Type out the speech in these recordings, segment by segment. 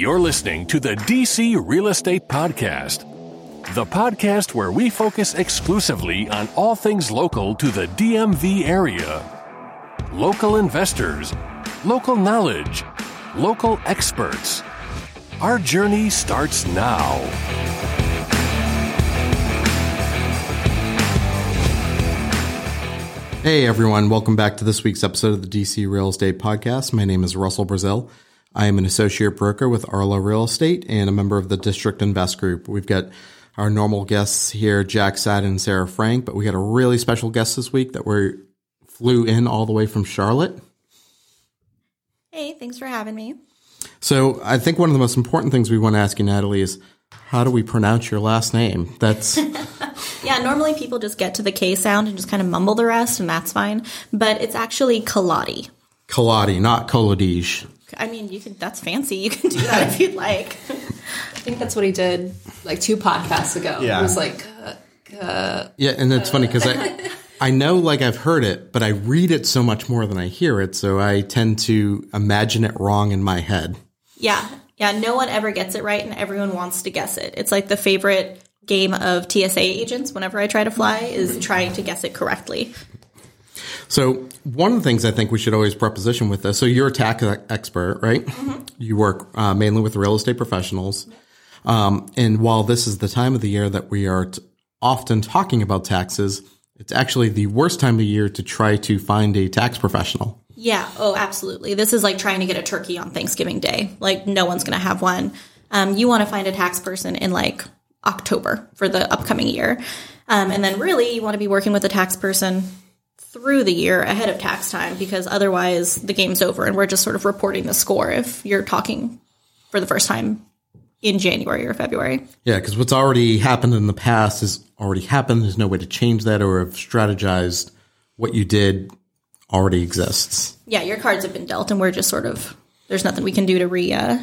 You're listening to the DC Real Estate Podcast, the podcast where we focus exclusively on all things local to the DMV area. Local investors, local knowledge, local experts. Our journey starts now. Hey everyone, welcome back to this week's episode of the DC Real Estate Podcast. My name is Russell Brazil. I am an associate broker with Arlo Real Estate and a member of the District Invest Group. We've got our normal guests here, Jack Seiden and Sara Frank, but we got a really special guest this week that we flew in all the way from Charlotte. Hey, thanks for having me. So I think one of the most important things we want to ask you, Natalie, is how do we pronounce your last name? That's Yeah, normally people just get to the K sound and just kind of mumble the rest, and that's fine. But it's actually Kaladi. Kaladi, not Koladige. I mean, you can. That's fancy. You can do that if you'd like. I think that's what he did like two podcasts ago. Yeah. It was like, uh, Yeah, and it's funny because I I know like I've heard it, but I read it so much more than I hear it, so I tend to imagine it wrong in my head. Yeah, yeah. No one ever gets it right, and everyone wants to guess it. It's like the favorite game of TSA agents. Whenever I try to fly, is trying to guess it correctly. So one of the things I think we should always preposition with this. So you're a tax expert, right? You work uh, mainly with real estate professionals, um, and while this is the time of the year that we are t- often talking about taxes, it's actually the worst time of the year to try to find a tax professional. Yeah. Oh, absolutely. This is like trying to get a turkey on Thanksgiving Day. Like no one's going to have one. Um, you want to find a tax person in like October for the upcoming year, um, and then really you want to be working with a tax person through the year ahead of tax time because otherwise the game's over and we're just sort of reporting the score if you're talking for the first time in January or February. Yeah, because what's already happened in the past has already happened. There's no way to change that or have strategized what you did already exists. Yeah, your cards have been dealt, and we're just sort of there's nothing we can do to re uh,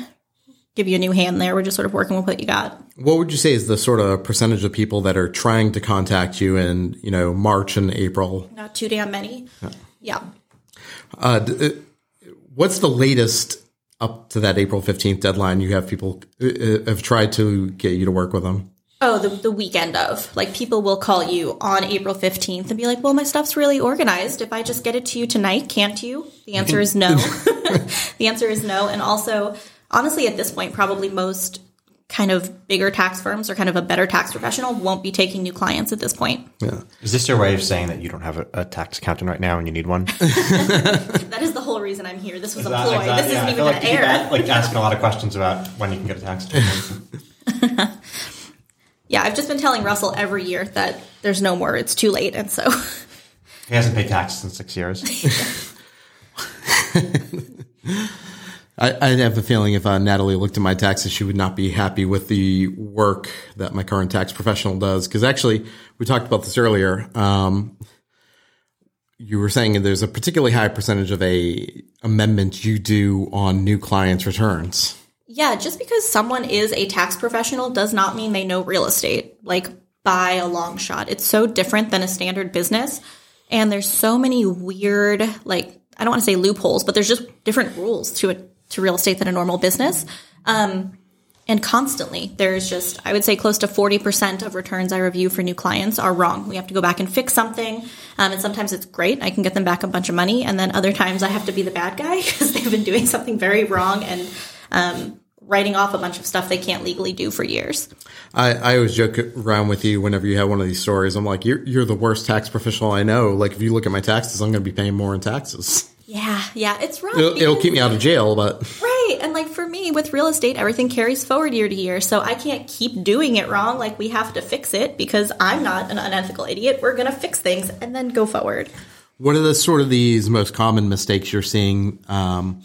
give you a new hand there. We're just sort of working with what you got. What would you say is the sort of percentage of people that are trying to contact you in, you know, March and April? Not too damn many. Yeah. Uh, d- uh, what's the latest up to that April 15th deadline you have people uh, uh, have tried to get you to work with them? Oh, the, the weekend of. Like, people will call you on April 15th and be like, well, my stuff's really organized. If I just get it to you tonight, can't you? The answer is no. the answer is no. And also, honestly, at this point, probably most kind of bigger tax firms or kind of a better tax professional won't be taking new clients at this point. Yeah. Is this your way of saying that you don't have a, a tax accountant right now and you need one? That is the whole reason I'm here. This was a That- ploy. exact- this yeah, isn't I even feel going like to you keep air. a- like asking a lot of questions about when you can get a tax return. Yeah, I've just been telling Russell every year that there's no more. It's too late. And so, he hasn't paid taxes in six years. I, I have a feeling if uh, Natalie looked at my taxes, she would not be happy with the work that my current tax professional does. Because actually, we talked about this earlier. Um, you were saying there's a particularly high percentage of a amendment you do on new clients' returns. yeah, just because someone is a tax professional does not mean they know real estate, like by a long shot. It's so different than a standard business. And there's so many weird, like, I don't want to say loopholes, but there's just different rules to it, to real estate than a normal business. Um, and constantly, there's just, I would say close to 40% of returns I review for new clients are wrong. We have to go back and fix something. Um, and sometimes it's great. I can get them back a bunch of money. And then other times I have to be the bad guy because they've been doing something very wrong and um, writing off a bunch of stuff they can't legally do for years. I, I always joke around with you whenever you have one of these stories. I'm like, you're, you're the worst tax professional I know. Like, if you look at my taxes, I'm going to be paying more in taxes. Yeah, yeah, it's rough. It'll, it'll keep me out of jail, but Right. And like for me with real estate, everything carries forward year to year. So I can't keep doing it wrong. Like we have to fix it because I'm not an unethical idiot. We're going to fix things and then go forward. What are the sort of these most common mistakes you're seeing um,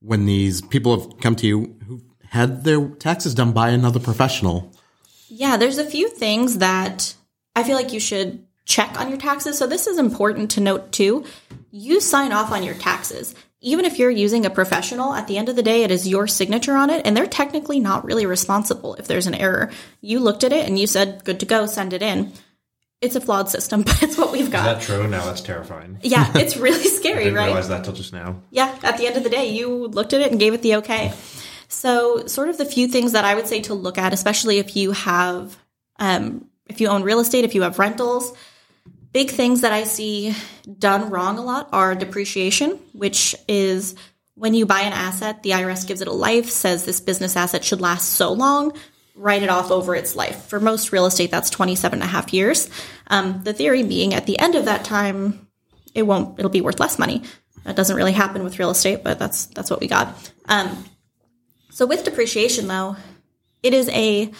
when these people have come to you who had their taxes done by another professional? Yeah, there's a few things that I feel like you should check on your taxes. So this is important to note too. You sign off on your taxes. Even if you're using a professional, at the end of the day, it is your signature on it, and they're technically not really responsible if there's an error. You looked at it and you said, good to go, send it in. It's a flawed system, but it's what we've Is got. that true? Now that's terrifying. Yeah, it's really I scary, didn't right? realize that till just now. Yeah, at the end of the day, you looked at it and gave it the okay. So, sort of the few things that I would say to look at, especially if you have, um, if you own real estate, if you have rentals, big things that I see done wrong a lot are depreciation, which is when you buy an asset, the IRS gives it a life, says this business asset should last so long, write it off over its life. For most real estate, that's 27 and a half years. Um, the theory being at the end of that time, it won't, it'll be worth less money. That doesn't really happen with real estate, but that's, that's what we got. Um, so with depreciation though, it is a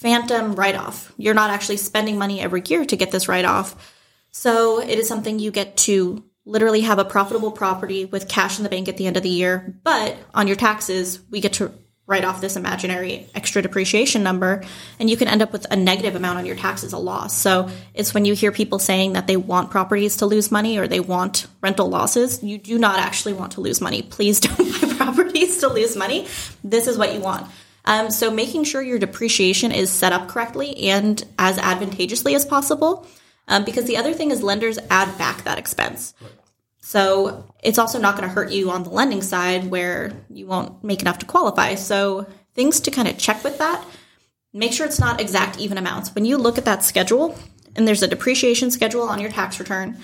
phantom write off. You're not actually spending money every year to get this write off. So it is something you get to literally have a profitable property with cash in the bank at the end of the year. But on your taxes, we get to write off this imaginary extra depreciation number and you can end up with a negative amount on your taxes a loss so it's when you hear people saying that they want properties to lose money or they want rental losses you do not actually want to lose money please don't buy properties to lose money this is what you want um, so making sure your depreciation is set up correctly and as advantageously as possible um, because the other thing is lenders add back that expense so it's also not going to hurt you on the lending side where you won't make enough to qualify. So things to kind of check with that. Make sure it's not exact even amounts. When you look at that schedule and there's a depreciation schedule on your tax return,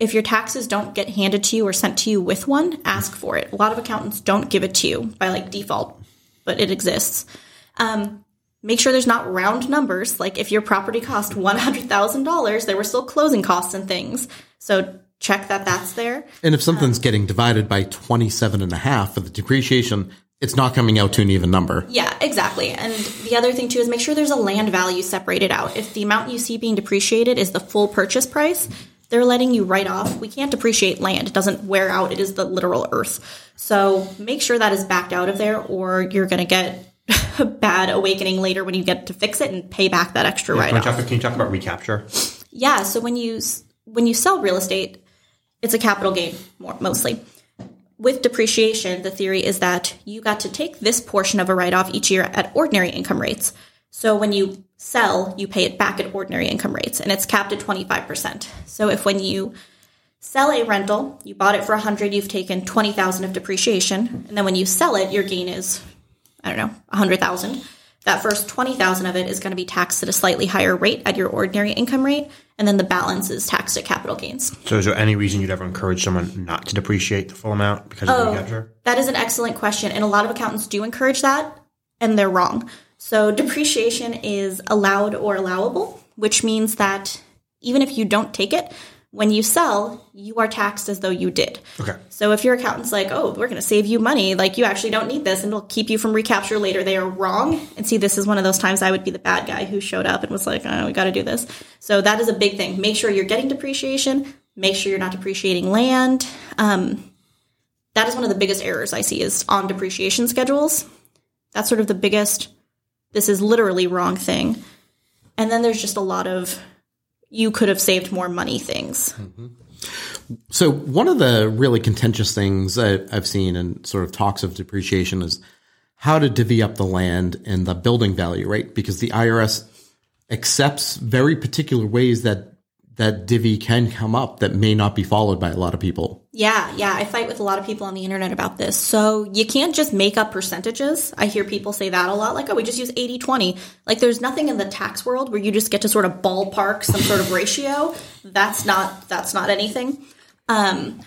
if your taxes don't get handed to you or sent to you with one, ask for it. A lot of accountants don't give it to you by like default, but it exists. Um, make sure there's not round numbers. Like if your property cost $100,000, there were still closing costs and things. So check that that's there. And if something's getting divided by 27 and a half for the depreciation, it's not coming out to an even number. Yeah, exactly. And the other thing too is make sure there's a land value separated out. If the amount you see being depreciated is the full purchase price, they're letting you write off. We can't depreciate land. It doesn't wear out. It is the literal earth. So make sure that is backed out of there or you're going to get a bad awakening later when you get to fix it and pay back that extra Can, write off. talk, can you talk about recapture? Yeah, so when you when you sell real estate, it's a capital gain more mostly. With depreciation, the theory is that you got to take this portion of a write off each year at ordinary income rates. So when you sell, you pay it back at ordinary income rates, and it's capped at 25%. So if when you sell a rental, you bought it for 100, you've taken 20,000 of depreciation, and then when you sell it, your gain is I don't know, 100,000. That first 20,000 of it is going to be taxed at a slightly higher rate at your ordinary income rate, and then the balance is taxed at capital gains. So is there any reason you'd ever encourage someone not to depreciate the full amount because of Oh. recapture? That is an excellent question, and a lot of accountants do encourage that, and they're wrong. So, depreciation is allowed or allowable, which means that even if you don't take it, when you sell, you are taxed as though you did. Okay. So, if your accountant's like, oh, we're going to save you money, like you actually don't need this and it'll keep you from recapture later, they are wrong. And see, this is one of those times I would be the bad guy who showed up and was like, oh, we got to do this. So, that is a big thing. Make sure you're getting depreciation, make sure you're not depreciating land. Um, that is one of the biggest errors I see is on depreciation schedules. That's sort of the biggest, this is literally wrong thing. And then there's just a lot of, you could have saved more money things. Mm-hmm. So one of the really contentious things I, I've seen in sort of talks of depreciation is how to divvy up the land and the building value, right? Because the IRS accepts very particular ways that that divvy can come up that may not be followed by a lot of people. Yeah, yeah. I fight with a lot of people on the internet about this. So you can't just make up percentages. I hear people say that a lot, like, oh, we just use 80 20. Like, there's nothing in the tax world where you just get to sort of ballpark some sort of ratio. That's not, that's not anything. Um,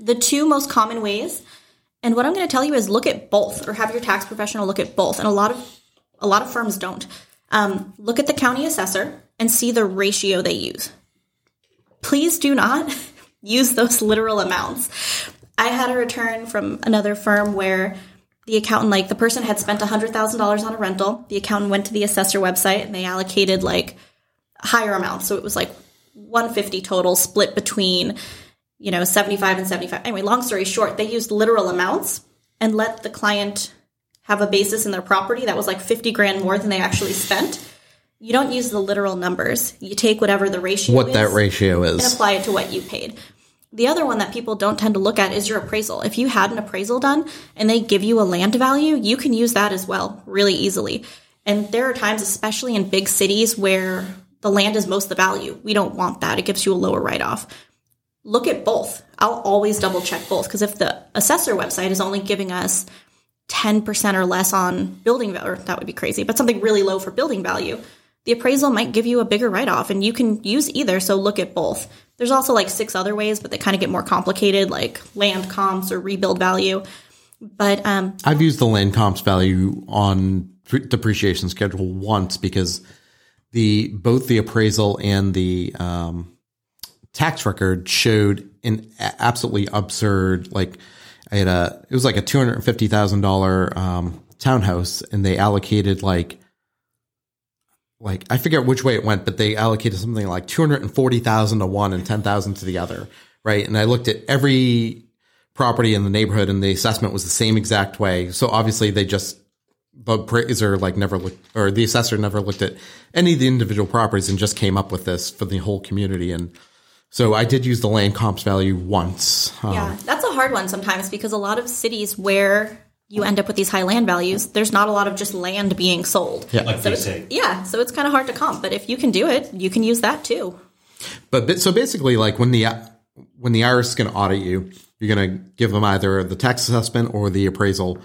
the two most common ways, and what I'm going to tell you is look at both or have your tax professional look at both. And a lot of, a lot of firms don't. Um, look at the county assessor and see the ratio they use please do not use those literal amounts. I had a return from another firm where the accountant, like the person had spent $100,000 on a rental. The accountant went to the assessor website and they allocated like higher amounts. So it was like 150 total split between, you know, 75 and 75. Anyway, long story short, they used literal amounts and let the client have a basis in their property that was like 50 grand more than they actually spent. You don't use the literal numbers. You take whatever the ratio What is that ratio and is. apply it to what you paid. The other one that people don't tend to look at is your appraisal. If you had an appraisal done and they give you a land value, you can use that as well really easily. And there are times, especially in big cities, where the land is most the value. We don't want that. It gives you a lower write off. Look at both. I'll always double check both because if the assessor website is only giving us 10% or less on building value, that would be crazy, but something really low for building value, the appraisal might give you a bigger write off and you can use either. So look at both. There's also like six other ways, but they kind of get more complicated, like land comps or rebuild value. But um, I've used the land comps value on depreciation schedule once because the both the appraisal and the um, tax record showed an absolutely absurd like I had a it was like a two hundred fifty thousand um, townhouse and they allocated like like I forget which way it went, but they allocated something like two hundred and forty thousand to one and ten thousand to the other, right? And I looked at every property in the neighborhood, and the assessment was the same exact way. So obviously, they just the appraiser like never looked, or the assessor never looked at any of the individual properties and just came up with this for the whole community. And so I did use the land comps value once. Um, Yeah, that's a hard one sometimes because a lot of cities where you end up with these high land values, there's not a lot of just land being sold. Yeah. Like So DC. it's, yeah, so it's kind of hard to comp. But if you can do it, you can use that too. But so basically, like when the when the IRS is going to audit you, you're going to give them either the tax assessment or the appraisal.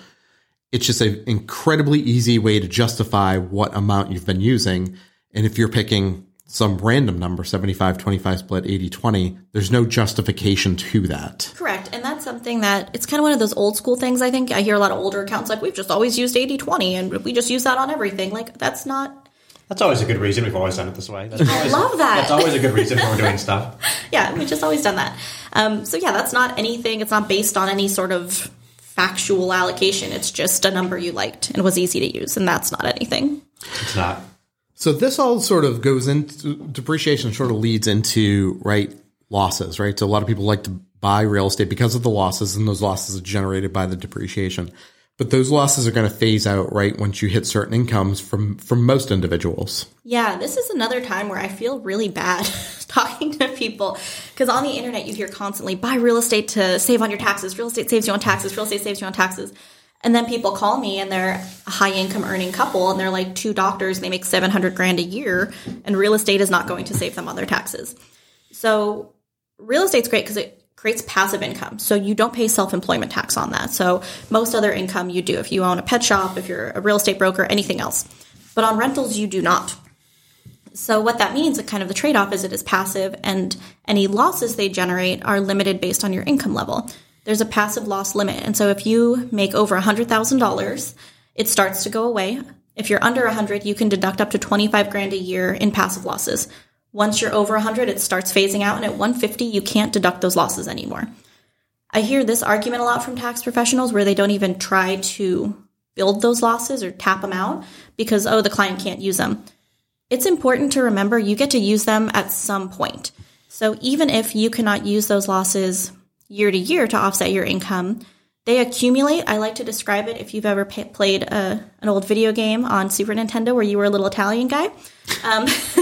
It's just an incredibly easy way to justify what amount you've been using. And if you're picking some random number, 75, 25 split, 80, 20, there's no justification to that. Correct. And that's something that it's kind of one of those old school things, I think. I hear a lot of older accounts like, we've just always used 80 20 and we just use that on everything. Like, that's not, That's always a good reason. We've always done it this way. That's always, love that. That's always a good reason when we're doing stuff. yeah, we've just always done that. Um, so, yeah, that's not anything, it's not based on any sort of factual allocation. It's just a number you liked and was easy to use. And that's not anything. It's not. So this all sort of goes into depreciation sort of leads into right losses, right? So a lot of people like to buy real estate because of the losses and those losses are generated by the depreciation. But those losses are going to phase out right once you hit certain incomes from from most individuals. Yeah, this is another time where I feel really bad talking to people because on the internet you hear constantly buy real estate to save on your taxes. Real estate saves you on taxes. Real estate saves you on taxes. And then people call me and they're a high income earning couple and they're like two doctors and they make 700 grand a year and real estate is not going to save them on their taxes. So real estate's great because it creates passive income. So you don't pay self employment tax on that. So most other income you do if you own a pet shop, if you're a real estate broker, anything else. But on rentals, you do not. So what that means, kind of the trade off is it is passive, and any losses they generate are limited based on your income level. There's a passive loss limit, and so if you make over $100,000, it starts to go away. If you're under 100, you can deduct up to 25 grand a year in passive losses. Once you're over 100, it starts phasing out, and at 150, you can't deduct those losses anymore. I hear this argument a lot from tax professionals where they don't even try to build those losses or tap them out because, oh, the client can't use them. It's important to remember you get to use them at some point. So even if you cannot use those losses year to year to offset your income, they accumulate. I like to describe it if you've ever pa played a, an old video game on Super Nintendo where you were a little Italian guy. Um,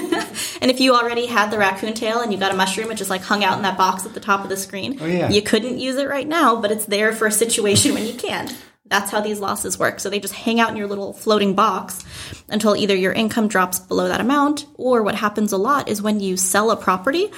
and if you already had the raccoon tail and you got a mushroom, it just like hung out in that box at the top of the screen. Oh, yeah. You couldn't use it right now, but it's there for a situation when you can. That's how these losses work. So they just hang out in your little floating box until either your income drops below that amount, or what happens a lot is when you sell a property,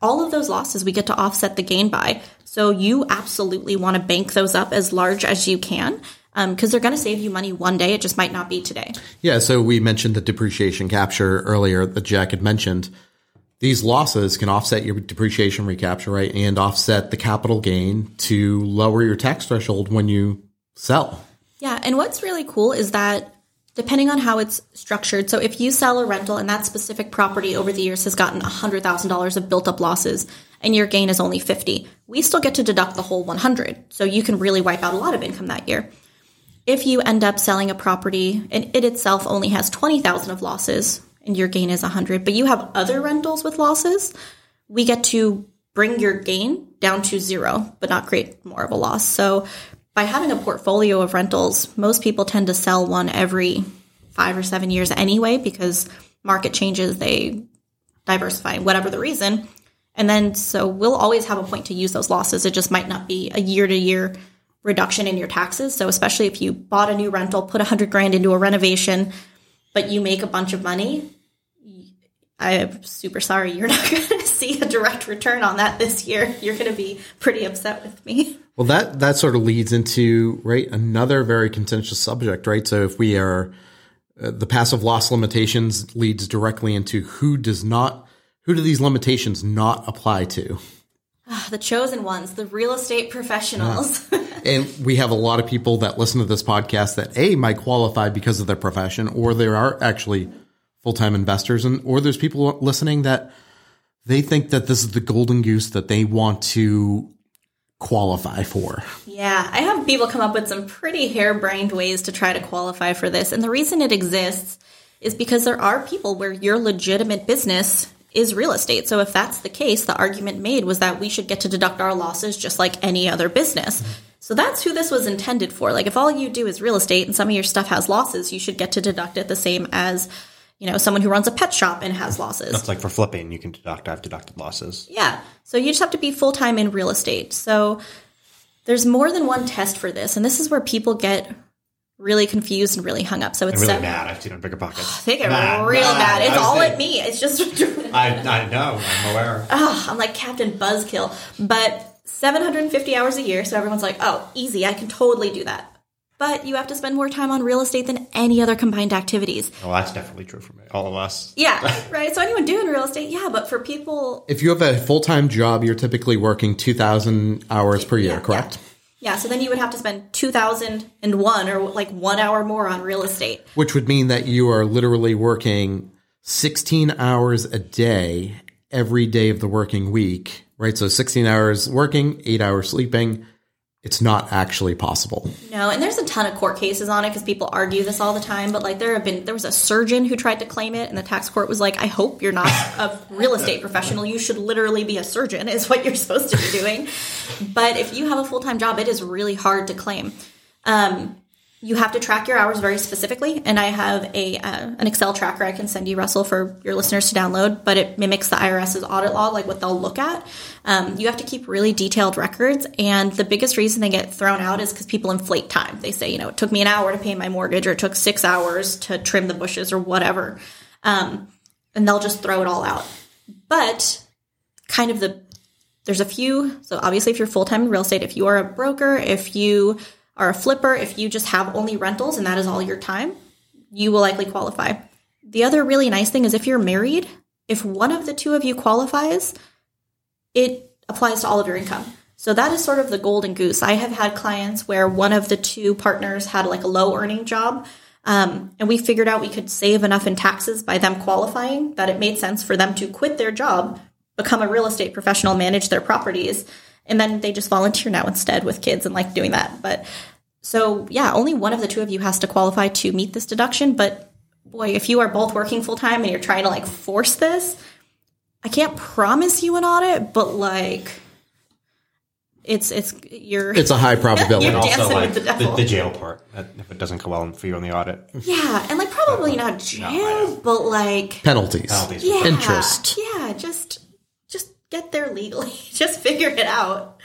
all of those losses we get to offset the gain by. So you absolutely want to bank those up as large as you can um, because they're going to save you money one day. It just might not be today. Yeah, so we mentioned the depreciation capture earlier that Jack had mentioned. These losses can offset your depreciation recapture, right? And offset the capital gain to lower your tax threshold when you sell. Yeah, and what's really cool is that depending on how it's structured, so if you sell a rental and that specific property over the years has gotten $100,000 of built up losses and your gain is only 50, we still get to deduct the whole 100. So you can really wipe out a lot of income that year. If you end up selling a property and it itself only has 20,000 of losses and your gain is 100, but you have other rentals with losses, we get to bring your gain down to zero, but not create more of a loss. So by having a portfolio of rentals, most people tend to sell one every five or seven years anyway because market changes, they diversify, whatever the reason. And then so we'll always have a point to use those losses. It just might not be a year to year reduction in your taxes. So especially if you bought a new rental, put a hundred grand into a renovation, but you make a bunch of money, I'm super sorry you're not going to see a direct return on that this year, you're going to be pretty upset with me. Well, that that sort of leads into right another very contentious subject, right? So if we are uh, the passive loss limitations leads directly into who does not who do these limitations not apply to? The chosen ones, the real estate professionals. And we have a lot of people that listen to this podcast that a might qualify because of their profession, or there are actually full time investors, and or there's people listening that they think that this is the golden goose that they want to qualify for. Yeah, I have people come up with some pretty harebrained ways to try to qualify for this. And the reason it exists is because there are people where your legitimate business is real estate. So if that's the case, the argument made was that we should get to deduct our losses just like any other business. So that's who this was intended for. Like if all you do is real estate and some of your stuff has losses, you should get to deduct it the same as, you know, someone who runs a pet shop and has losses. That's like for flipping, you can deduct. I've deducted losses. Yeah. So you just have to be full time in real estate. So there's more than one test for this, and this is where people get really confused and really hung up. So it's really seven- mad. I've seen on BiggerPockets. They get Mad, real mad. bad. It's all thinking- at me. It's just I, I know. I'm aware. Oh, I'm like Captain Buzzkill. But 750 hours a year, so everyone's like, oh, easy, I can totally do that. But you have to spend more time on real estate than any other combined activities. Well, that's definitely true for me. All of us. Yeah, right. So anyone doing real estate, yeah, but for people If you have a full time job, you're typically working 2,000 hours per year, Yeah, correct? Yeah, so then you would have to spend 2001 or like 1 hour more on real estate. Which would mean that you are literally working 16 hours a day every day of the working week, right? So 16 hours working, eight hours sleeping. It's not actually possible. No, and there's a ton of court cases on it because people argue this all the time. But like, there have been there was a surgeon who tried to claim it, and the tax court was like, "I hope you're not a real estate professional. You should literally be a surgeon, is what you're supposed to be doing." But if you have a full time job, it is really hard to claim. Um, you have to track your hours very specifically, and I have a uh, an Excel tracker I can send you, Russell, for your listeners to download. But it mimics the IRS's audit log, like what they'll look at. Um, you have to keep really detailed records, and the biggest reason they get thrown out is because people inflate time. They say, you know, it took me an hour to pay my mortgage, or it took six hours to trim the bushes, or whatever, um, and they'll just throw it all out. But kind of the there's a few. So obviously, if you're full time in real estate, if you are a broker, if you are a flipper, if you just have only rentals and that is all your time, you will likely qualify. The other really nice thing is if you're married, if one of the two of you qualifies, it applies to all of your income. So that is sort of the golden goose. I have had clients where one of the two partners had like a low earning job. Um, and we figured out we could save enough in taxes by them qualifying that it made sense for them to quit their job, become a real estate professional, manage their properties, and then they just volunteer now instead with kids and like doing that. But so yeah, only one of the two of you has to qualify to meet this deduction. But boy, if you are both working full time and you're trying to like force this, I can't promise you an audit, but like it's it's you're It's a high probability. You're And also, dancing like with the the, devil. the jail part. If it doesn't go well for you on the audit, yeah, and like probably not jail, but like Penalties. Penalties. yeah, Interest. Yeah, just just get there legally. Just figure it out.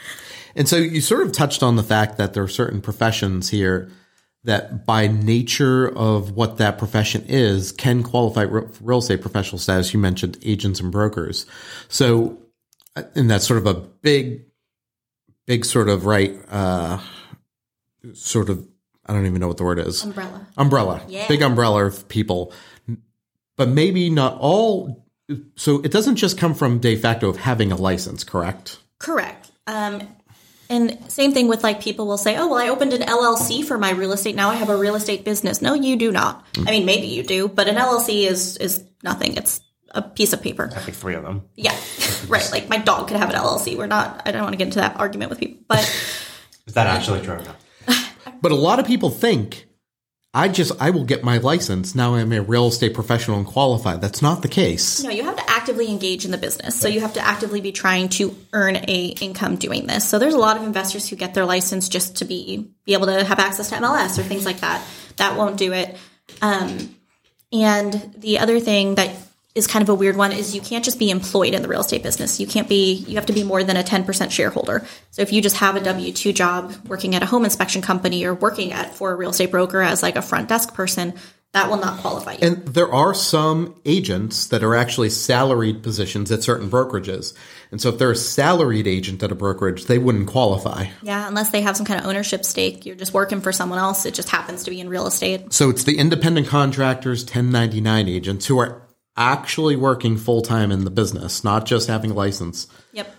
And so you sort of touched on the fact that there are certain professions here that by nature of what that profession is can qualify for real estate professional status. You mentioned agents and brokers. So, uh, and that's sort of a big, big sort of right, uh, sort of, I don't even know what the word is. Umbrella. Umbrella. Yeah. Big umbrella of people. But maybe not all. So it doesn't just come from de facto of having a license, correct? Correct. Um, and same thing with like people will say, "Oh, well, I opened an LLC for my real estate. Now I have a real estate business." No, you do not. I mean, maybe you do, but an LLC is is nothing. It's a piece of paper. I think three of them. Yeah, right. Like my dog could have an LLC. We're not. I don't want to get into that argument with people, but Is that actually true? No. But a lot of people think I just I will get my license now I'm a real estate professional and qualified. That's not the case. No, you have to actively engage in the business. So you have to actively be trying to earn a income doing this. So there's a lot of investors who get their license just to be be able to have access to MLS or things like that. That won't do it. Um, and the other thing that is kind of a weird one is you can't just be employed in the real estate business. You can't be you have to be more than a 10% shareholder. So if you just have a W2 job working at a home inspection company or working at for a real estate broker as like a front desk person, that will not qualify you. And there are some agents that are actually salaried positions at certain brokerages. And so if they're a salaried agent at a brokerage, they wouldn't qualify. yeah, unless they have some kind of ownership stake, you're just working for someone else. It just happens to be in real estate. So it's the independent contractors, 1099 agents who are actually working full time in the business, not just having a license, Yep.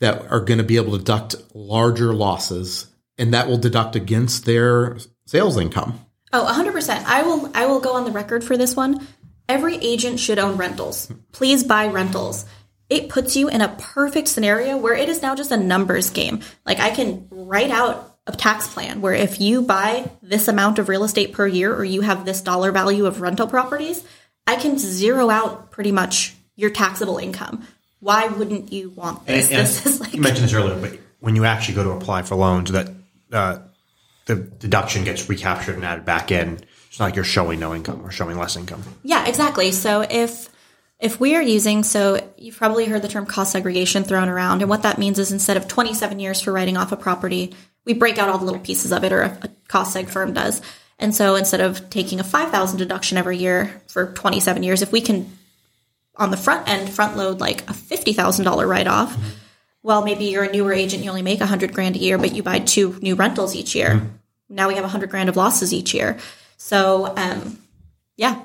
that are going to be able to deduct larger losses and that will deduct against their sales income. Oh, 100%. I will I will go on the record for this one. Every agent should own rentals. Please buy rentals. It puts you in a perfect scenario where it is now just a numbers game. Like I can write out a tax plan where if you buy this amount of real estate per year or you have this dollar value of rental properties, I can zero out pretty much your taxable income. Why wouldn't you want this? And- and this is like you mentioned this earlier, but when you actually go to apply for loans, that uh, the deduction gets recaptured and added back in. It's not like you're showing no income or showing less income. Yeah, exactly. So if if we are using so you've probably heard the term cost segregation thrown around and what that means is instead of 27 years for writing off a property, we break out all the little pieces of it or a, a cost seg firm does. And so instead of taking a 5000 deduction every year for 27 years, if we can on the front end front load like a $50,000 write off, well maybe you're a newer agent, you only make 100 grand a year but you buy two new rentals each year. Now we have 100 grand of losses each year. So um yeah,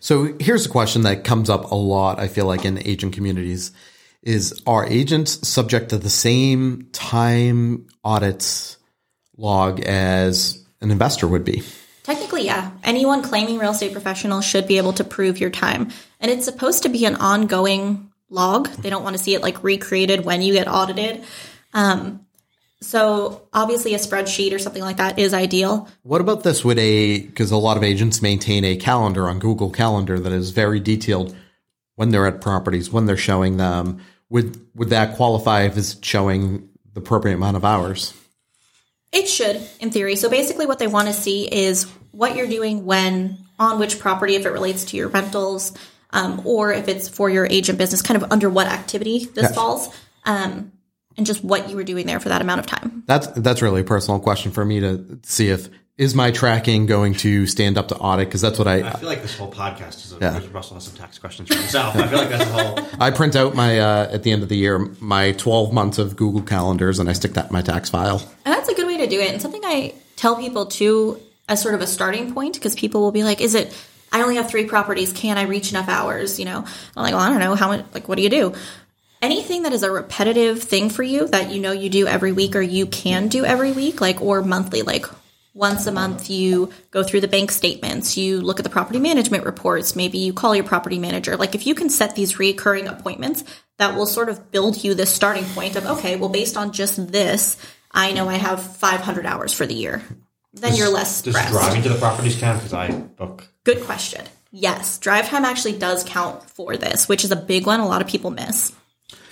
So here's a question that comes up a lot, I feel like, in agent communities is are agents subject to the same time audits log as an investor would be? Technically, yeah. Anyone claiming real estate professional should be able to prove your time. And it's supposed to be an ongoing log. They don't want to see it like recreated when you get audited. Um, so obviously a spreadsheet or something like that is ideal. What about this? Would a because a lot of agents maintain a calendar on Google Calendar that is very detailed when they're at properties, when they're showing them. Would would that qualify if it's showing the appropriate amount of hours? It should, in theory. So basically, what they want to see is what you're doing when, on which property, if it relates to your rentals, um, or if it's for your agent business, kind of under what activity this Yes. falls, um, and just what you were doing there for that amount of time. That's that's really a personal question for me to see if is my tracking going to stand up to audit because that's what I I feel like this whole podcast is a Yeah. Russell has some tax questions for himself. I feel like that's a whole. I print out my uh, at the end of the year my 12 months of Google calendars and I stick that in my tax file. And that's a good way to do it. And something I tell people too, as sort of a starting point, because people will be like, is it, I only have three properties. Can I reach enough hours? You know, I'm like, well, I don't know. How much, like, what do you do? Anything that is a repetitive thing for you that you know you do every week or you can do every week, like, or monthly, like, once a month you go through the bank statements, you look at the property management reports, maybe you call your property manager. Like if you can set these recurring appointments, that will sort of build you this starting point of okay, well based on just this, I know I have 500 hours for the year. Then you're less Does driving to the properties count? Because I book. Good question. Yes, drive time actually does count for this, which is a big one a lot of people miss.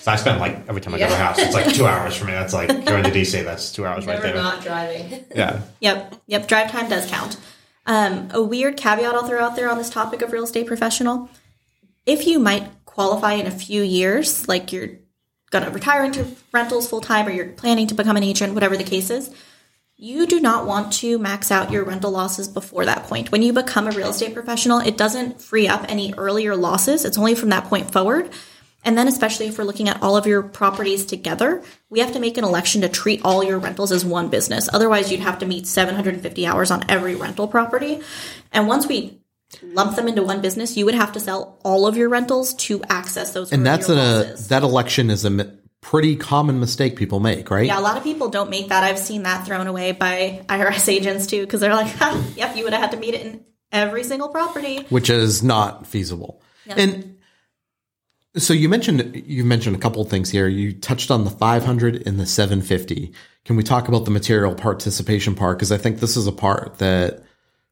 So I spend like every time I go to a house, it's like two hours for me. That's like going to DC. That's two hours right Never there. not driving. Yeah. Yep, yep. Drive time does count. Um, a weird caveat I'll throw out there on this topic of real estate professional: if you might qualify in a few years, like you're going to retire into rentals full time, or you're planning to become an agent, whatever the case is, you do not want to max out your rental losses before that point. When you become a real estate professional, it doesn't free up any earlier losses. It's only from that point forward. And then, especially if we're looking at all of your properties together, we have to make an election to treat all your rentals as one business. Otherwise, you'd have to meet 750 hours on every rental property. And once we lump them into one business, you would have to sell all of your rentals to access those. And that's a losses. that election is a pretty common mistake people make, right? Yeah, a lot of people don't make that. I've seen that thrown away by IRS agents too, because they're like, ha, "Yep, you would have had to meet it in every single property." Which is not feasible. And so you mentioned you mentioned a couple of things here. You touched on the 500 and the 750. Can we talk about the material participation part? Because I think this is a part that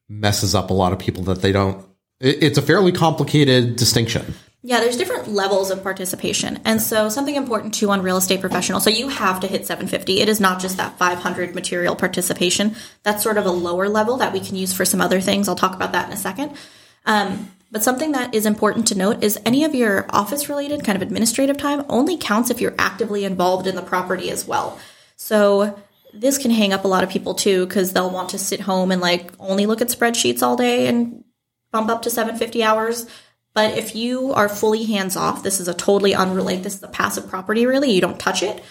messes up a lot of people that they don't. It's a fairly complicated distinction. Yeah, there's different levels of participation. And so something important too on real estate professional. So you have to hit 750. It is not just that 500 material participation. That's sort of a lower level that we can use for some other things. I'll talk about that in a second. Um, but something that is important to note is any of your office related kind of administrative time only counts if you're actively involved in the property as well. So this can hang up a lot of people too because they'll want to sit home and like only look at spreadsheets all day and bump up to 750 hours. But if you are fully hands off, this is a totally unrelated, this is a passive property really, you don't touch it.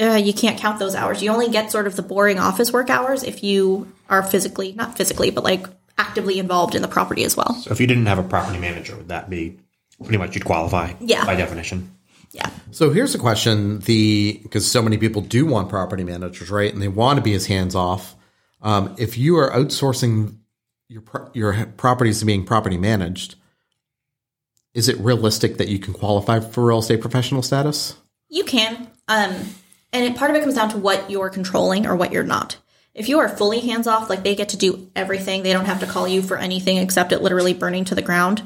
Uh, you can't count those hours. You only get sort of the boring office work hours if you are physically, not physically, but like actively involved in the property as well. So if you didn't have a property manager, would that be pretty much you'd qualify? Yeah. By definition. Yeah. So here's a question: the because so many people do want property managers, right? And they want to be as hands off. Um, if you are outsourcing your your properties to being property managed, is it realistic that you can qualify for real estate professional status? You can. Um, and it, part of it comes down to what you're controlling or what you're not. If you are fully hands off, like they get to do everything, they don't have to call you for anything except it literally burning to the ground,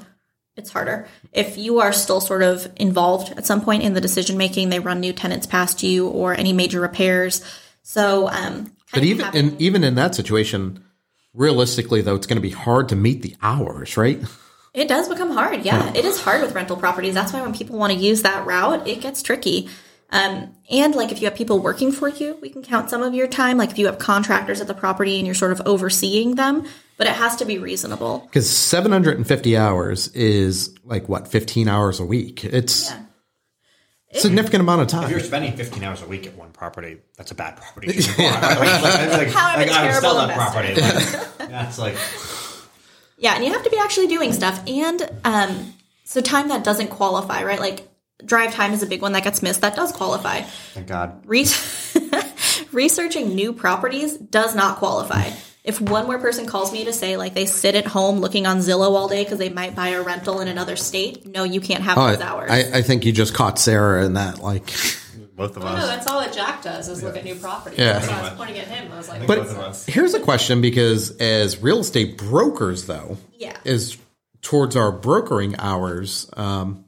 it's harder. If you are still sort of involved at some point in the decision making, they run new tenants past you or any major repairs. So, um, But even having- in even in that situation, realistically though, it's going to be hard to meet the hours, right? It does become hard. Yeah, it is hard with rental properties. That's why when people want to use that route, it gets tricky. Um, and like if you have people working for you, we can count some of your time. Like if you have contractors at the property and you're sort of overseeing them, but it has to be reasonable. Because 750 hours is like what 15 hours a week. It's Yeah. a significant amount of time. If you're spending 15 hours a week at one property, that's a bad property. like, like, How like, a I would sell terrible that property. Like, that's like Yeah, and you have to be actually doing stuff. And um, so time that doesn't qualify, right? Like drive time is a big one that gets missed. That does qualify. thank God. Re- researching new properties does not qualify. If one more person calls me to say like they sit at home looking on Zillow all day because they might buy a rental in another state, no, you can't have Oh, those hours. I, I think you just caught Sara in that. Like, Both of us. No, that's all that Jack does is look at new properties. Yeah. So I was pointing at him. I was like, but both of us. here's a question because as real estate brokers, though, Yeah. is towards our brokering hours. Um,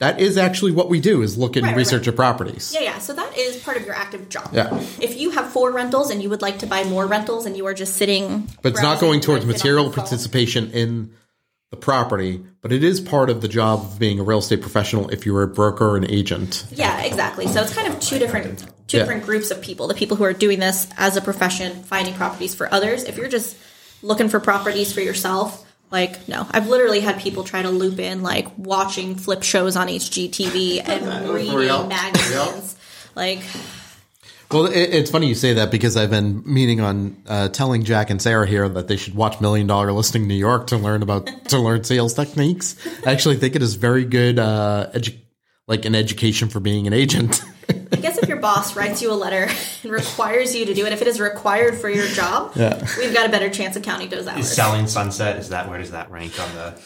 that is actually what we do: is look and Right, research right. properties. yeah, yeah. So that is part of your active job. Yeah. If you have four rentals and you would like to buy more rentals and you are just sitting, But it's not going towards like, sit on material participation in the property, but it is part of the job of being a real estate professional if you're a broker or an agent. Yeah, exactly. So it's kind of two different two Yeah. different groups of people. The people who are doing this as a profession, finding properties for others. If you're just looking for properties for yourself, like no. I've literally had people try to loop in like watching flip shows on HGTV and reading real? magazines. Like Well, it, it's funny you say that because I've been meaning on uh, telling Jack and Sara here that they should watch Million Dollar Listing New York to learn about to learn sales techniques. I actually think it is very good, uh, edu- like an education for being an agent. I guess if your boss writes you a letter and requires you to do it, if it is required for your job, Yeah. we've got a better chance of counting those Is selling sunset? Is that where does that rank on the?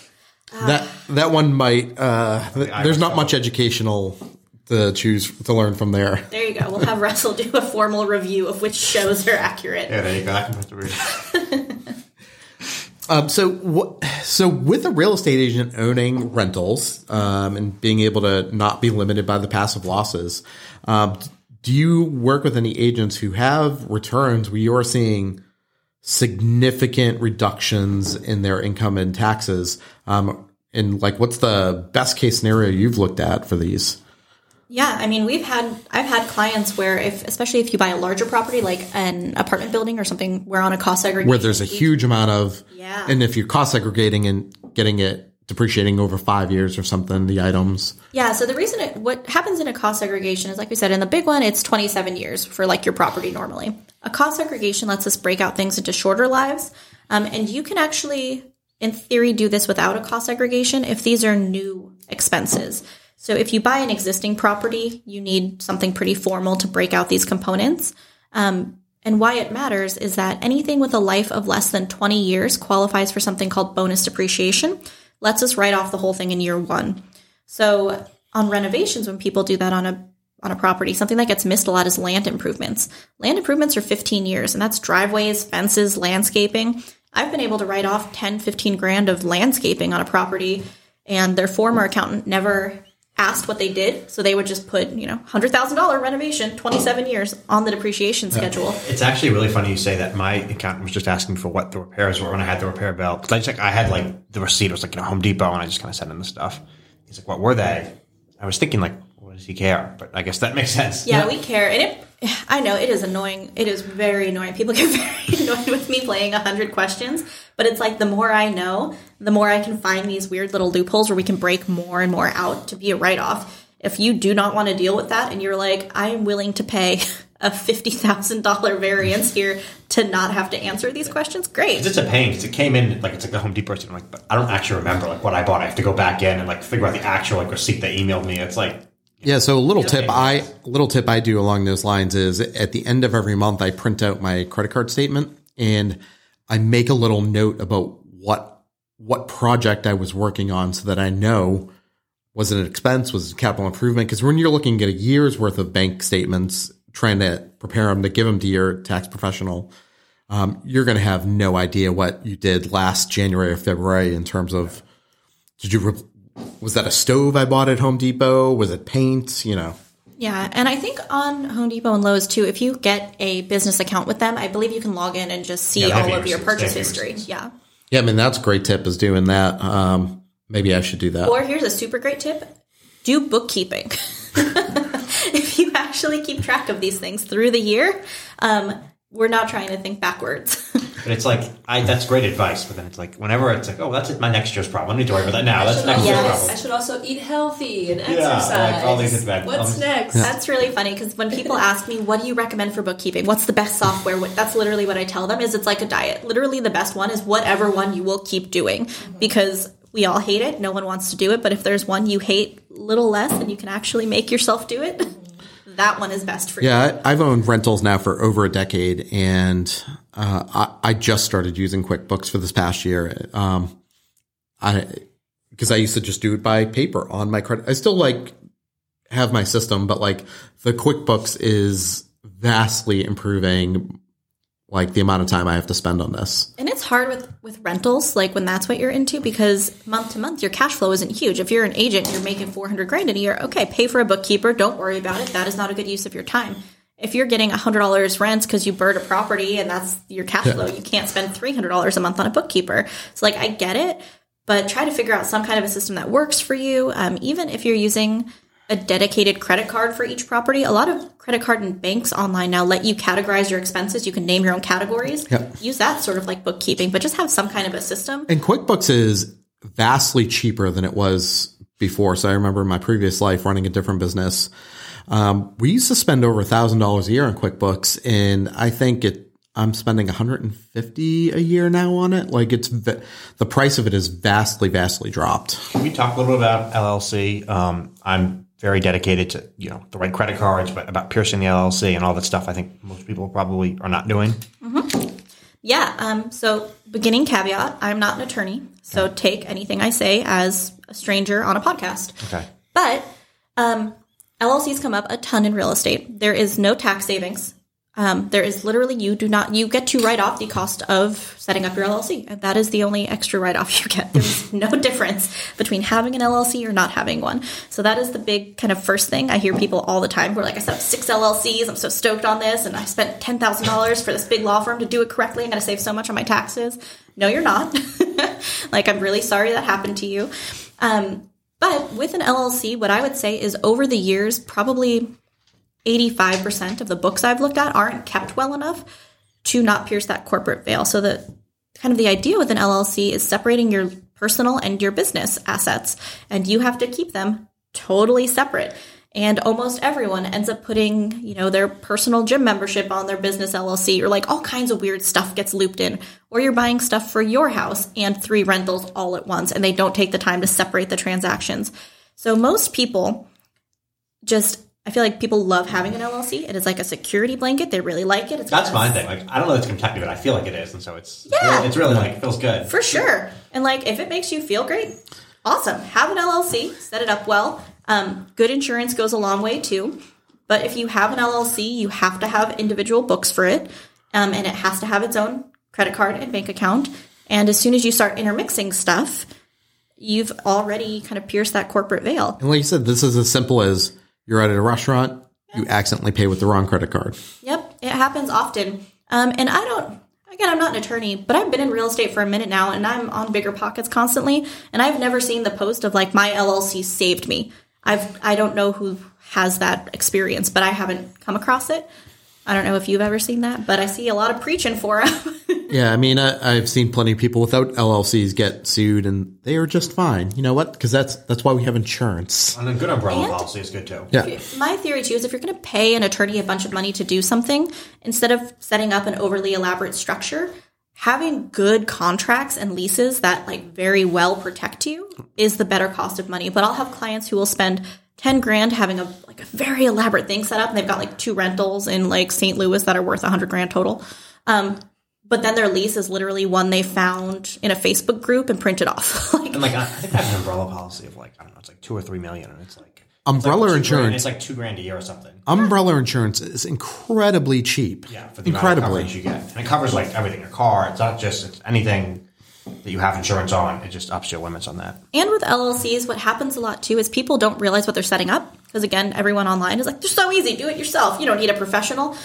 that that one might. Uh, th- I there's not was- much educational to choose to learn from there. There you go. We'll have Russell do a formal review of which shows are accurate. Yeah, there you go. That can put the Um, so, so with a real estate agent owning rentals um, and being able to not be limited by the passive losses, um, do you work with any agents who have returns where you're seeing significant reductions in their income and taxes? Um, and like, what's the best case scenario you've looked at for these? Yeah, I mean, we've had I've had clients where if especially if you buy a larger property like an apartment building or something where on a cost segregation Where there's a huge amount of, Yeah. and if you're cost segregating and getting it depreciating over five years or something, the items. Yeah, so the reason it, what happens in a cost segregation is like we said in the big one it's 27 years for like your property normally. A cost segregation lets us break out things into shorter lives. Um, and you can actually in theory do this without a cost segregation if these are new expenses. So if you buy an existing property, you need something pretty formal to break out these components. Um, and why it matters is that anything with a life of less than 20 years qualifies for something called bonus depreciation, lets us write off the whole thing in year one. So on renovations, when people do that on a on a property, something that gets missed a lot is land improvements. Land improvements are 15 years, and that's driveways, fences, landscaping. I've been able to write off 10, 15 grand of landscaping on a property, and their former accountant never asked what they did, so they would just put, you know, hundred thousand dollar renovation, 27 years on the depreciation schedule. It's actually really funny you say that. My accountant was just asking for what the repairs were when I had the repair bill. Because I just like I had like the receipt it was like you know Home Depot, and I just kind of sent him the stuff. He's like, "What were they?" I was thinking like, "What does he care?" But I guess that makes sense. Yeah, we care, and it I know it is annoying. It is very annoying. People get very annoyed with me playing a hundred questions, but it's like the more I know, the more I can find these weird little loopholes where we can break more and more out to be a write off. If you do not want to deal with that and you're like, I am willing to pay a fifty thousand dollar variance here to not have to answer these questions, great. It's a pain because it came in like it's like the Home Depot receipt. I'm like, but I don't actually remember like what I bought. I have to go back in and like figure out the actual like receipt they emailed me. It's like Yeah, so a little tip I little tip I do along those lines is at the end of every month I print out my credit card statement and I make a little note about what what project I was working on so that I know was it an expense, was it capital improvement? Because when you're looking at a year's worth of bank statements, trying to prepare them to give them to your tax professional, um, you're going to have no idea what you did last January or February in terms of did you re- was that a stove I bought at Home Depot? Was it paint? You know. Yeah, and I think on Home Depot and Lowe's too, if you get a business account with them, I believe you can log in and just see Yeah, all of your purchase history. Yeah. Yeah, I mean that's a great tip is doing that. Um, maybe I should do that. Or here's a super great tip do bookkeeping. if you actually keep track of these things through the year, um, we're not trying to think backwards. But it's like I that's great advice, but then it's like whenever it's like, oh, that's my next year's problem. I don't need to worry about that now. That's next year's Yes. I should also eat healthy and Yeah, exercise. like all these advan- What's these- next? That's really funny because when people ask me, "What do you recommend for bookkeeping? What's the best software?" What, that's literally what I tell them. Is it's like a diet. Literally, the best one is whatever one you will keep doing because we all hate it. No one wants to do it, but if there's one you hate a little less and you can actually make yourself do it, that one is best for you. Yeah, I've owned rentals now for over a decade, and uh, I, I just started using QuickBooks for this past year. Um, I because I used to just do it by paper on my credit. I still like have my system, but like the QuickBooks is vastly improving like the amount of time I have to spend on this. And it's hard with with rentals, like when that's what you're into, because month to month your cash flow isn't huge. If you're an agent, you're making four hundred grand in a year. Okay, pay for a bookkeeper. Don't worry about it. That is not a good use of your time. If you're getting hundred dollars rent because you burned a property and that's your cash flow, you can't spend three hundred dollars a month on a bookkeeper. So like I get it, but try to figure out some kind of a system that works for you. Um, even if you're using a dedicated credit card for each property. A lot of credit card and banks online now let you categorize your expenses. You can name your own categories. Yep. Use that sort of like bookkeeping, but just have some kind of a system. And QuickBooks is vastly cheaper than it was before. So I remember in my previous life running a different business. Um, we used to spend over a thousand dollars a year on QuickBooks, and I think it. I'm spending 150 a year now on it. Like it's the price of it is vastly, vastly dropped. Can we talk a little bit about LLC? Um, I'm very dedicated to you know the right credit cards, but about piercing the LLC and all that stuff. I think most people probably are not doing. Yeah. Um, so beginning caveat, I'm not an attorney. So take anything I say as a stranger on a podcast. Okay. But um, LLCs come up a ton in real estate. There is no tax savings. Um, there is literally you do not you get to write off the cost of setting up your LLC, and that is the only extra write off you get. There's no difference between having an LLC or not having one. So that is the big kind of first thing I hear people all the time. Who are like, I set up six LLCs. I'm so stoked on this, and I spent ten thousand dollars for this big law firm to do it correctly. I'm going to save so much on my taxes. No, you're not. like I'm really sorry that happened to you. Um, but with an LLC, what I would say is over the years, probably 85% of the books I've looked at aren't kept well enough to not pierce that corporate veil. So the kind of the idea with an LLC is separating your personal and your business assets, and you have to keep them totally separate. And almost everyone ends up putting, you know, their personal gym membership on their business LLC, or like all kinds of weird stuff gets looped in. Or you're buying stuff for your house and three rentals all at once, and they don't take the time to separate the transactions. So most people just I feel like people love having an LLC. It is like a security blanket. They really like it. It's That's my thing. Like I don't know if it's Kentucky, but I feel like it is, and so it's Yeah. it's really like it feels good. for sure. And like if it makes you feel great, awesome. Have an LLC. Set it up well. Um, good insurance goes a long way too. But if you have an LLC, you have to have individual books for it, um, and it has to have its own credit card and bank account. And as soon as you start intermixing stuff, you've already kind of pierced that corporate veil. And like you said, this is as simple as you're at a restaurant, you accidentally pay with the wrong credit card. Yep, it happens often. Um, and I don't, again, I'm not an attorney, but I've been in real estate for a minute now and I'm on BiggerPockets constantly. And I've never seen the post of like, my LLC saved me. I've, I don't know who has that experience, but I haven't come across it. I don't know if you've ever seen that, but I see a lot of preaching for them. Yeah, I mean, I, I've seen plenty of people without LLCs get sued, and they are just fine. You know what? Because that's that's why we have insurance. And a good umbrella And- policy is good too. Yeah, My theory too is if you're going to pay an attorney a bunch of money to do something, instead of setting up an overly elaborate structure, having good contracts and leases that like very well protect you is the better cost of money. But I'll have clients who will spend 10 grand having a like a very elaborate thing set up and they've got like two rentals in like St. Louis that are worth 100 grand total. Um, but then their lease is literally one they found in a Facebook group and printed off. like And like I I think I have an umbrella policy of like I don't know, it's like two or three million, and it's like umbrella two grand, insurance. It's like two grand a year or something. Umbrella insurance is incredibly cheap. Yeah, for the amount of incredibly. you get, and it covers like everything. Your car. It's not just it's anything that you have insurance on. It just ups your limits on that. And with LLCs, what happens a lot too is people don't realize what they're setting up. Because again, everyone online is like, they're so easy, do it yourself. You don't need a professional.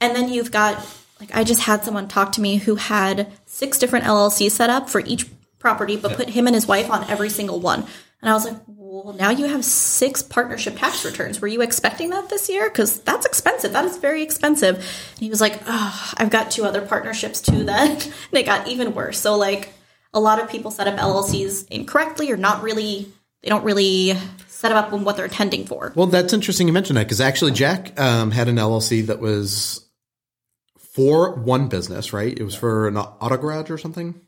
And then you've got, like, I just had someone talk to me who had six different LLCs set up for each property, but put him and his wife on every single one. And I was like, well, now you have six partnership tax returns. Were you expecting that this year? Because that's expensive. That is very expensive. And he was like, oh, I've got two other partnerships too then. and it got even worse. So, like, a lot of people set up LLCs incorrectly or not really, they don't really set up on what they're intending for. Well, that's interesting you mentioned that because actually Jack um, had an LLC that was for one business, right? It was for an auto garage or something.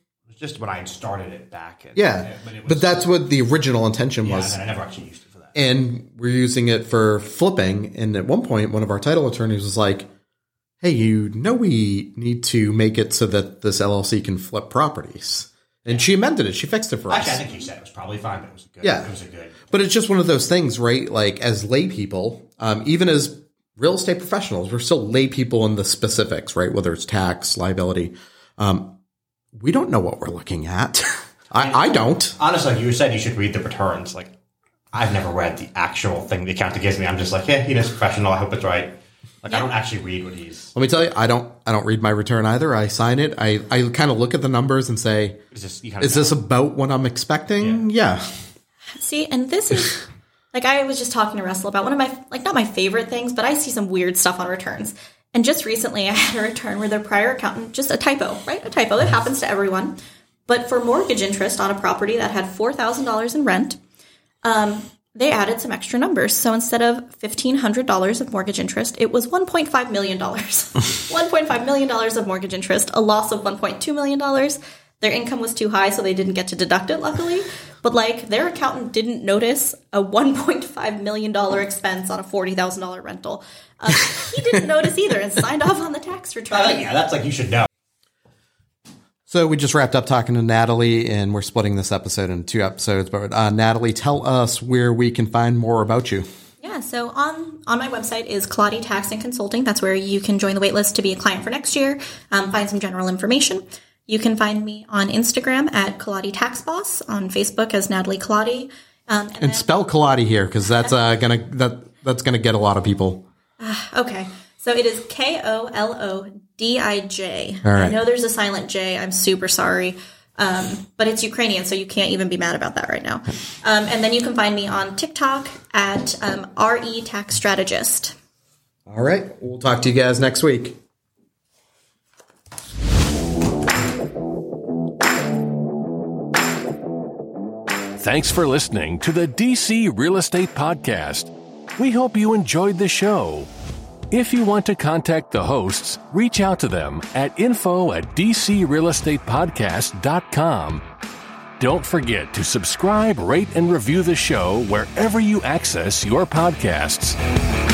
It just when I had started it back. And, Yeah, but, it but that's what the original intention yeah, was. and I never actually used it for that. and we're using it for flipping. And at one point, one of our title attorneys was like, "Hey, you know, we need to make it so that this LLC can flip properties." And she amended it. She fixed it for Actually, I think you said it was probably fine, but it was good. Yeah. it was a good. But it's just one of those things, right? Like as lay people, um, even as real estate professionals, we're still lay people in the specifics, right? Whether it's tax, liability, um, we don't know what we're looking at. I, I don't. Honestly, you said you should read the returns. Like, I've never read the actual thing the accountant gives me. I'm just like, yeah, he is professional. I hope it's right. Like, I don't actually read what he's. Let me tell you, I don't. I don't read my return either. I sign it. I, I kind of look at the numbers and say, It's just you "Is this about what I'm expecting?" Yeah. See, and this is like I was just talking to Russell about one of my like not my favorite things, but I see some weird stuff on returns. And just recently, I had a return where their prior accountant just a typo, right? A typo. that happens to everyone. But for mortgage interest on a property that had four thousand dollars in rent, um, they added some extra numbers. So instead of fifteen hundred dollars of mortgage interest, it was one point five million dollars. one point five million dollars of mortgage interest, a loss of one point two million dollars. Their income was too high, so they didn't get to deduct it, luckily. But like their accountant didn't notice a one point five million dollar expense on a forty thousand dollar rental. Um, he didn't notice either and signed off on the tax return. yeah, that's like you should know. So we just wrapped up talking to Natalie, and we're splitting this episode into two episodes. But uh, Natalie, tell us where we can find more about you. Yeah, so on on my website is Kolodij Tax and Consulting. That's where you can join the waitlist to be a client for next year. Um, find some general information. You can find me on Instagram at Kolodij Tax Boss, on Facebook as Natalie Kolodij. Um, and And then, spell Kolodij here because that's uh, gonna that that's gonna get a lot of people. okay, so it is K O L O D I J. All right. I know there's a silent J. I'm super sorry. Um, but it's Ukrainian, so you can't even be mad about that right now. Um, and then you can find me on TikTok at um, RE Tax Strategist. All right, we'll talk to you guys next week. Thanks for listening to the DC Real Estate Podcast. We hope you enjoyed the show. If you want to contact the hosts, reach out to them at info at dcrealestatepodcast.com. Don't forget to subscribe, rate, and review the show wherever you access your podcasts.